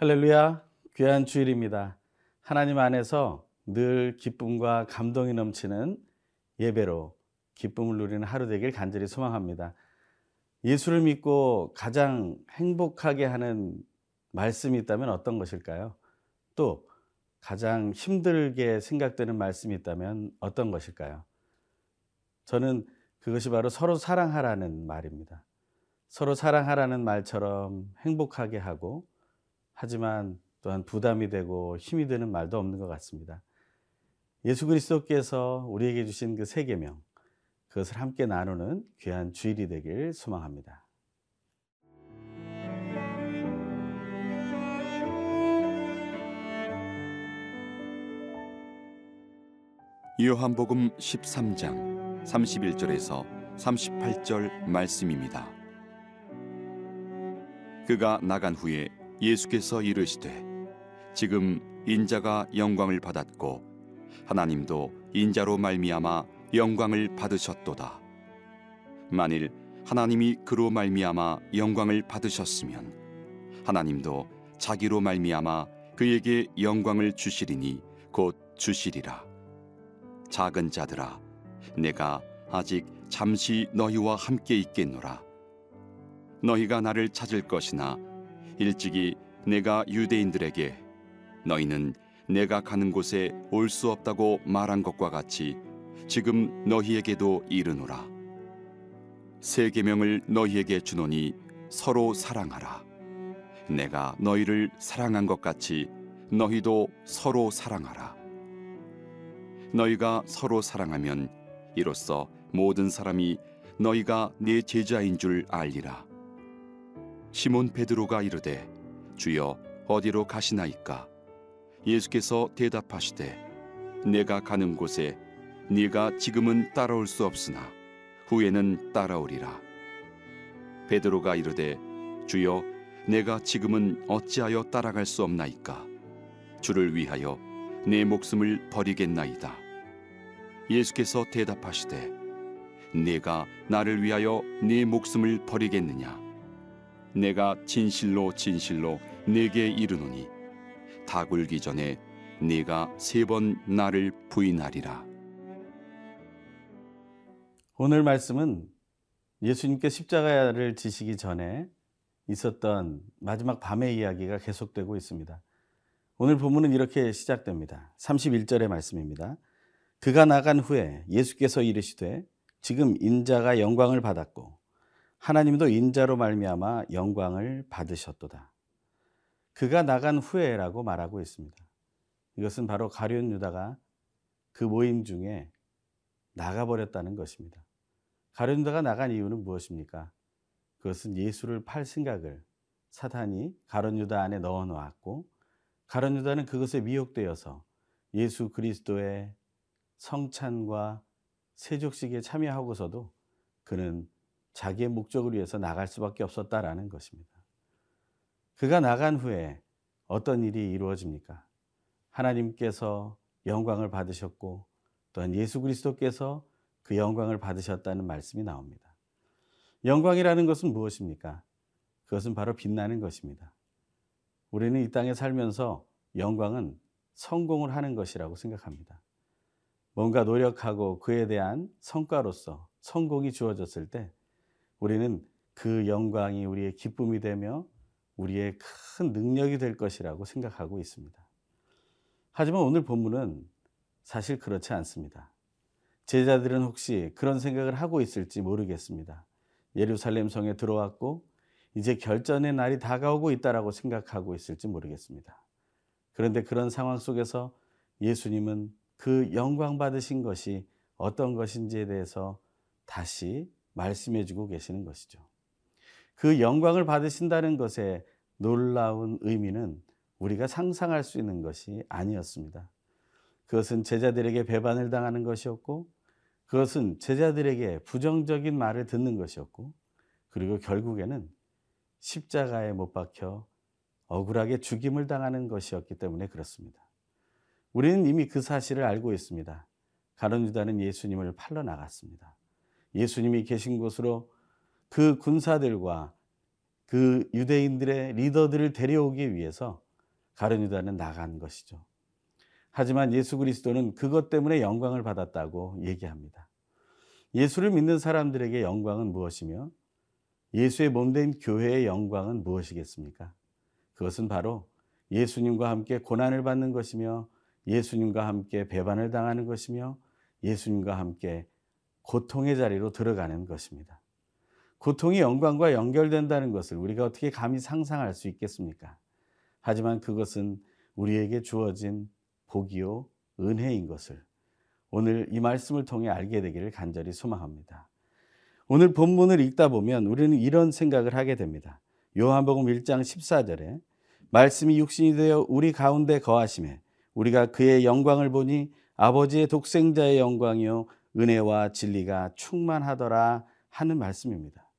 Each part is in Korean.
할렐루야, 귀한 주일입니다. 하나님 안에서 늘 기쁨과 감동이 넘치는 예배로 기쁨을 누리는 하루 되길 간절히 소망합니다. 예수를 믿고 가장 행복하게 하는 말씀이 있다면 어떤 것일까요? 또 가장 힘들게 생각되는 말씀이 있다면 어떤 것일까요? 저는 그것이 바로 서로 사랑하라는 말입니다. 서로 사랑하라는 말처럼 행복하게 하고 하지만 또한 부담이 되고 힘이 드는 말도 없는 것 같습니다. 예수 그리스도께서 우리에게 주신 그 세 계명 그것을 함께 나누는 귀한 주일이 되길 소망합니다. 요한복음 13장 31절에서 38절 말씀입니다. 그가 나간 후에 예수께서 이르시되 지금 인자가 영광을 받았고 하나님도 인자로 말미암아 영광을 받으셨도다. 만일 하나님이 그로 말미암아 영광을 받으셨으면 하나님도 자기로 말미암아 그에게 영광을 주시리니 곧 주시리라. 작은 자들아 내가 아직 잠시 너희와 함께 있겠노라. 너희가 나를 찾을 것이나 일찍이 내가 유대인들에게 너희는 내가 가는 곳에 올 수 없다고 말한 것과 같이 지금 너희에게도 이르노라. 세 계명을 너희에게 주노니 서로 사랑하라. 내가 너희를 사랑한 것 같이 너희도 서로 사랑하라. 너희가 서로 사랑하면 이로써 모든 사람이 너희가 내 제자인 줄 알리라. 시몬 베드로가 이르되 주여 어디로 가시나이까? 예수께서 대답하시되 내가 가는 곳에 네가 지금은 따라올 수 없으나 후에는 따라오리라. 베드로가 이르되 주여 내가 지금은 어찌하여 따라갈 수 없나이까? 주를 위하여 내 목숨을 버리겠나이다. 예수께서 대답하시되 내가 나를 위하여 네 목숨을 버리겠느냐 내가 진실로 진실로 네게 이르노니 다 굴기 전에 네가 세 번 나를 부인하리라. 오늘 말씀은 예수님께 십자가를 지시기 전에 있었던 마지막 밤의 이야기가 계속되고 있습니다. 오늘 본문은 이렇게 시작됩니다. 31절의 말씀입니다. 그가 나간 후에 예수께서 이르시되 지금 인자가 영광을 받았고 하나님도 인자로 말미암아 영광을 받으셨도다. 그가 나간 후에라고 말하고 있습니다. 이것은 바로 가룟 유다가 그 모임 중에 나가 버렸다는 것입니다. 가룟 유다가 나간 이유는 무엇입니까? 그것은 예수를 팔 생각을 사탄이 가룟 유다 안에 넣어 놓았고 가룟 유다는 그것에 미혹되어서 예수 그리스도의 성찬과 세족식에 참여하고서도 그는 자기의 목적을 위해서 나갈 수밖에 없었다라는 것입니다. 그가 나간 후에 어떤 일이 이루어집니까? 하나님께서 영광을 받으셨고 또한 예수 그리스도께서 그 영광을 받으셨다는 말씀이 나옵니다. 영광이라는 것은 무엇입니까? 그것은 바로 빛나는 것입니다. 우리는 이 땅에 살면서 영광은 성공을 하는 것이라고 생각합니다. 뭔가 노력하고 그에 대한 성과로서 성공이 주어졌을 때 우리는 그 영광이 우리의 기쁨이 되며 우리의 큰 능력이 될 것이라고 생각하고 있습니다. 하지만 오늘 본문은 사실 그렇지 않습니다. 제자들은 혹시 그런 생각을 하고 있을지 모르겠습니다. 예루살렘 성에 들어왔고 이제 결전의 날이 다가오고 있다라고 생각하고 있을지 모르겠습니다. 그런데 그런 상황 속에서 예수님은 그 영광 받으신 것이 어떤 것인지에 대해서 다시 말씀해 주고 계시는 것이죠. 그 영광을 받으신다는 것에 놀라운 의미는 우리가 상상할 수 있는 것이 아니었습니다. 그것은 제자들에게 배반을 당하는 것이었고, 그것은 제자들에게 부정적인 말을 듣는 것이었고, 그리고 결국에는 십자가에 못 박혀 억울하게 죽임을 당하는 것이었기 때문에 그렇습니다. 우리는 이미 그 사실을 알고 있습니다. 가론 유다는 예수님을 팔러 나갔습니다. 예수님이 계신 곳으로 그 군사들과 그 유대인들의 리더들을 데려오기 위해서 가룟 유다는 나간 것이죠. 하지만 예수 그리스도는 그것 때문에 영광을 받았다고 얘기합니다. 예수를 믿는 사람들에게 영광은 무엇이며 예수의 몸된 교회의 영광은 무엇이겠습니까? 그것은 바로 예수님과 함께 고난을 받는 것이며 예수님과 함께 배반을 당하는 것이며 예수님과 함께 고통의 자리로 들어가는 것입니다. 고통이 영광과 연결된다는 것을 우리가 어떻게 감히 상상할 수 있겠습니까? 하지만 그것은 우리에게 주어진 복이요 은혜인 것을 오늘 이 말씀을 통해 알게 되기를 간절히 소망합니다. 오늘 본문을 읽다 보면 우리는 이런 생각을 하게 됩니다. 요한복음 1장 14절에 말씀이 육신이 되어 우리 가운데 거하심에 우리가 그의 영광을 보니 아버지의 독생자의 영광이요 은혜와 진리가 충만하더라 하는 말씀입니다.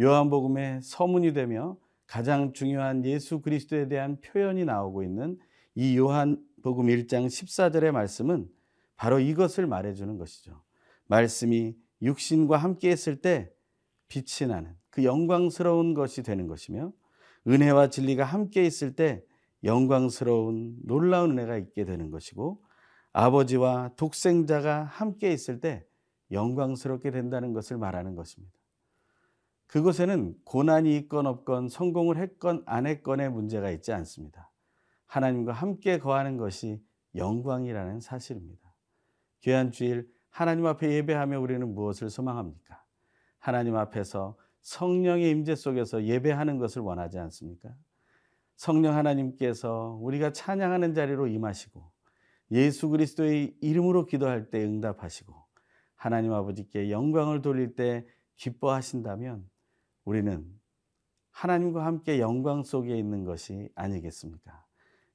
요한복음의 서문이 되며 가장 중요한 예수 그리스도에 대한 표현이 나오고 있는 이 요한복음 1장 14절의 말씀은 바로 이것을 말해주는 것이죠. 말씀이 육신과 함께 했을 때 빛이 나는 그 영광스러운 것이 되는 것이며 은혜와 진리가 함께 있을 때 영광스러운 놀라운 은혜가 있게 되는 것이고 아버지와 독생자가 함께 있을 때 영광스럽게 된다는 것을 말하는 것입니다. 그곳에는 고난이 있건 없건 성공을 했건 안 했건의 문제가 있지 않습니다. 하나님과 함께 거하는 것이 영광이라는 사실입니다. 귀한 주일 하나님 앞에 예배하며 우리는 무엇을 소망합니까? 하나님 앞에서 성령의 임재 속에서 예배하는 것을 원하지 않습니까? 성령 하나님께서 우리가 찬양하는 자리로 임하시고 예수 그리스도의 이름으로 기도할 때 응답하시고 하나님 아버지께 영광을 돌릴 때 기뻐하신다면 우리는 하나님과 함께 영광 속에 있는 것이 아니겠습니까?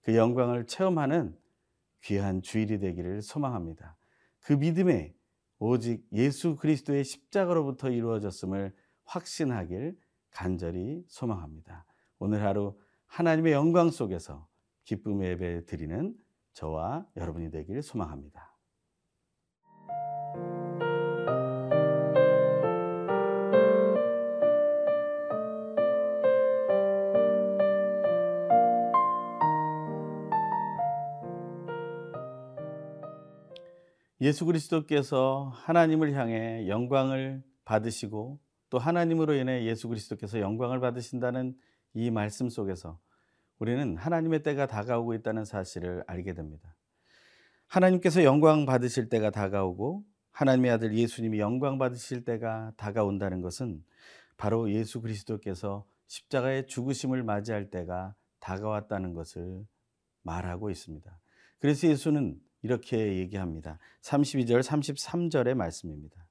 그 영광을 체험하는 귀한 주일이 되기를 소망합니다. 그 믿음에 오직 예수 그리스도의 십자가로부터 이루어졌음을 확신하길 간절히 소망합니다. 오늘 하루 하나님의 영광 속에서 기쁨의 예배 드리는 저와 여러분이 되길 소망합니다. 예수 그리스도께서 하나님을 향해 영광을 받으시고 또 하나님으로 인해 예수 그리스도께서 영광을 받으신다는 이 말씀 속에서 우리는 하나님의 때가 다가오고 있다는 사실을 알게 됩니다. 하나님께서 영광 받으실 때가 다가오고 하나님의 아들 예수님이 영광 받으실 때가 다가온다는 것은 바로 예수 그리스도께서 십자가의 죽으심을 맞이할 때가 다가왔다는 것을 말하고 있습니다. 그래서 예수는 이렇게 얘기합니다. 32절 33절의 말씀입니다.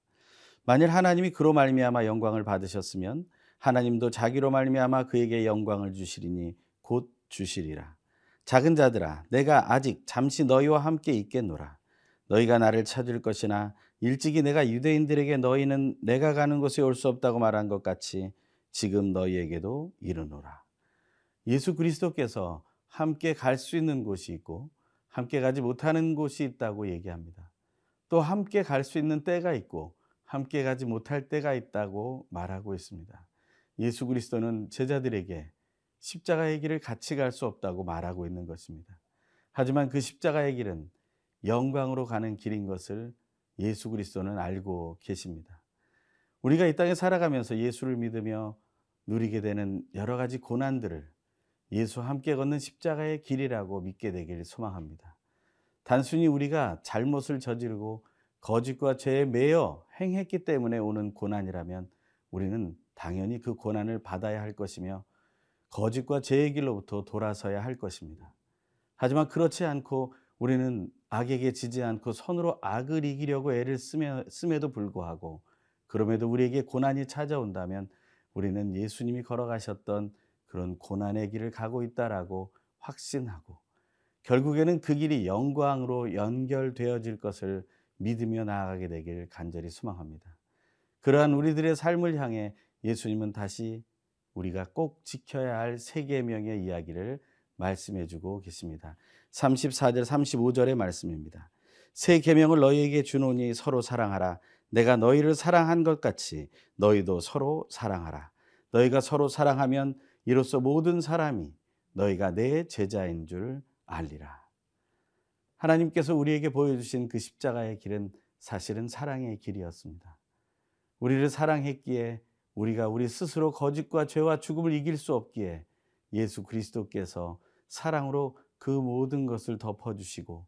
만일 하나님이 그로 말미암아 영광을 받으셨으면 하나님도 자기로 말미암아 그에게 영광을 주시리니 곧 주시리라. 작은 자들아 내가 아직 잠시 너희와 함께 있겠노라. 너희가 나를 찾을 것이나 일찍이 내가 유대인들에게 너희는 내가 가는 곳에 올 수 없다고 말한 것 같이 지금 너희에게도 이르노라. 예수 그리스도께서 함께 갈 수 있는 곳이 있고 함께 가지 못하는 곳이 있다고 얘기합니다. 또 함께 갈 수 있는 때가 있고 함께 가지 못할 때가 있다고 말하고 있습니다. 예수 그리스도는 제자들에게 십자가의 길을 같이 갈 수 없다고 말하고 있는 것입니다. 하지만 그 십자가의 길은 영광으로 가는 길인 것을 예수 그리스도는 알고 계십니다. 우리가 이 땅에 살아가면서 예수를 믿으며 누리게 되는 여러 가지 고난들을 예수 함께 걷는 십자가의 길이라고 믿게 되기를 소망합니다. 단순히 우리가 잘못을 저지르고 거짓과 죄에 매여 행했기 때문에 오는 고난이라면 우리는 당연히 그 고난을 받아야 할 것이며 거짓과 죄의 길로부터 돌아서야 할 것입니다. 하지만 그렇지 않고 우리는 악에게 지지 않고 선으로 악을 이기려고 애를 씀에도 불구하고 그럼에도 우리에게 고난이 찾아온다면 우리는 예수님이 걸어가셨던 그런 고난의 길을 가고 있다라고 확신하고 결국에는 그 길이 영광으로 연결되어질 것을 믿으며 나아가게 되길 간절히 소망합니다. 그러한 우리들의 삶을 향해 예수님은 다시 우리가 꼭 지켜야 할 세 계명의 이야기를 말씀해 주고 계십니다. 34절 35절의 말씀입니다. 새 계명을 너희에게 주노니 서로 사랑하라. 내가 너희를 사랑한 것 같이 너희도 서로 사랑하라. 너희가 서로 사랑하면 이로써 모든 사람이 너희가 내 제자인 줄 알리라. 하나님께서 우리에게 보여주신 그 십자가의 길은 사실은 사랑의 길이었습니다. 우리를 사랑했기에 우리가 우리 스스로 거짓과 죄와 죽음을 이길 수 없기에 예수 그리스도께서 사랑으로 그 모든 것을 덮어주시고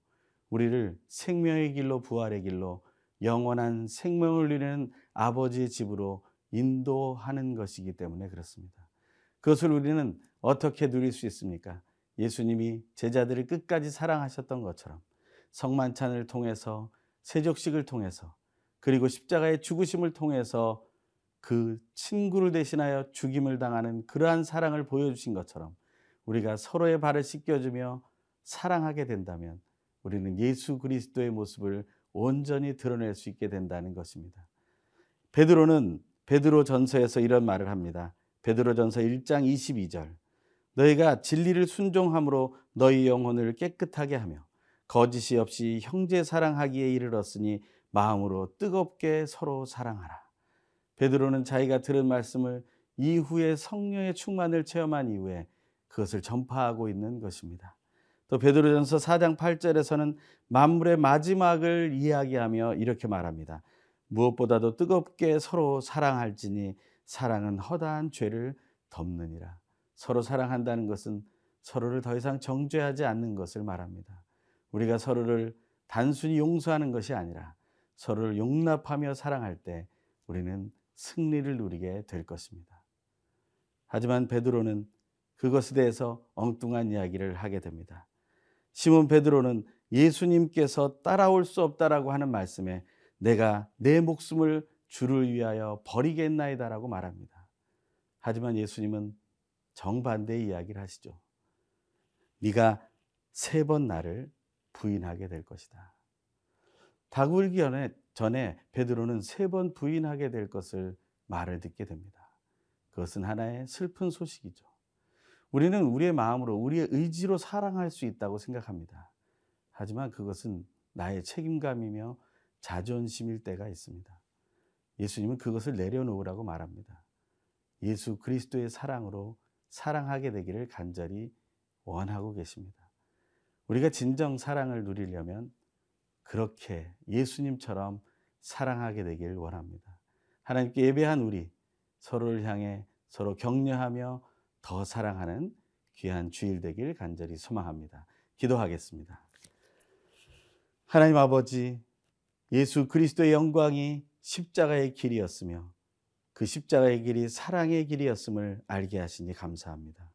우리를 생명의 길로 부활의 길로 영원한 생명을 누리는 아버지의 집으로 인도하는 것이기 때문에 그렇습니다. 그것을 우리는 어떻게 누릴 수 있습니까? 예수님이 제자들을 끝까지 사랑하셨던 것처럼 성만찬을 통해서 세족식을 통해서 그리고 십자가의 죽으심을 통해서 그 친구를 대신하여 죽임을 당하는 그러한 사랑을 보여주신 것처럼 우리가 서로의 발을 씻겨주며 사랑하게 된다면 우리는 예수 그리스도의 모습을 온전히 드러낼 수 있게 된다는 것입니다. 베드로는 베드로 전서에서 이런 말을 합니다. 베드로 전서 1장 22절. 너희가 진리를 순종함으로 너희 영혼을 깨끗하게 하며 거짓이 없이 형제 사랑하기에 이르렀으니 마음으로 뜨겁게 서로 사랑하라. 베드로는 자기가 들은 말씀을 이후에 성령의 충만을 체험한 이후에 그것을 전파하고 있는 것입니다. 또 베드로전서 4장 8절에서는 만물의 마지막을 이야기하며 이렇게 말합니다. 무엇보다도 뜨겁게 서로 사랑할지니 사랑은 허다한 죄를 덮느니라. 서로 사랑한다는 것은 서로를 더 이상 정죄하지 않는 것을 말합니다. 우리가 서로를 단순히 용서하는 것이 아니라 서로를 용납하며 사랑할 때 우리는 승리를 누리게 될 것입니다. 하지만 베드로는 그것에 대해서 엉뚱한 이야기를 하게 됩니다. 시몬 베드로는 예수님께서 따라올 수 없다라고 하는 말씀에 내가 내 목숨을 주를 위하여 버리겠나이다라고 말합니다. 하지만 예수님은 정반대의 이야기를 하시죠. 네가 세 번 나를 부인하게 될 것이다. 다굴기 전에, 전에 베드로는 세 번 부인하게 될 것을 말을 듣게 됩니다. 그것은 하나의 슬픈 소식이죠. 우리는 우리의 마음으로 우리의 의지로 사랑할 수 있다고 생각합니다. 하지만 그것은 나의 책임감이며 자존심일 때가 있습니다. 예수님은 그것을 내려놓으라고 말합니다. 예수 그리스도의 사랑으로 사랑하게 되기를 간절히 원하고 계십니다. 우리가 진정 사랑을 누리려면 그렇게 예수님처럼 사랑하게 되길 원합니다. 하나님께 예배한 우리 서로를 향해 서로 격려하며 더 사랑하는 귀한 주일 되길 간절히 소망합니다. 기도하겠습니다. 하나님 아버지, 예수 그리스도의 영광이 십자가의 길이었으며 그 십자가의 길이 사랑의 길이었음을 알게 하시니 감사합니다.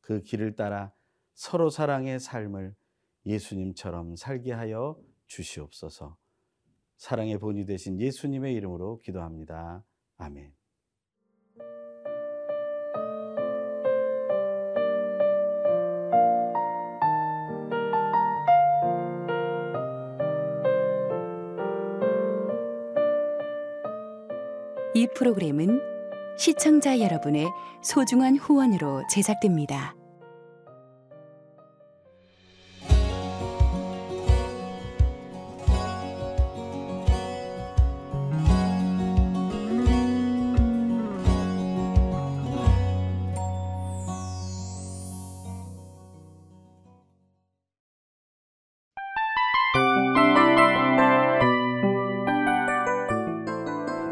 그 길을 따라 서로 사랑의 삶을 예수님처럼 살게 하여 주시옵소서. 사랑의 본이 되신 예수님의 이름으로 기도합니다. 아멘. 이 프로그램은 시청자 여러분의 소중한 후원으로 제작됩니다.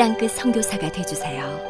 땅끝 성교사가 되주세요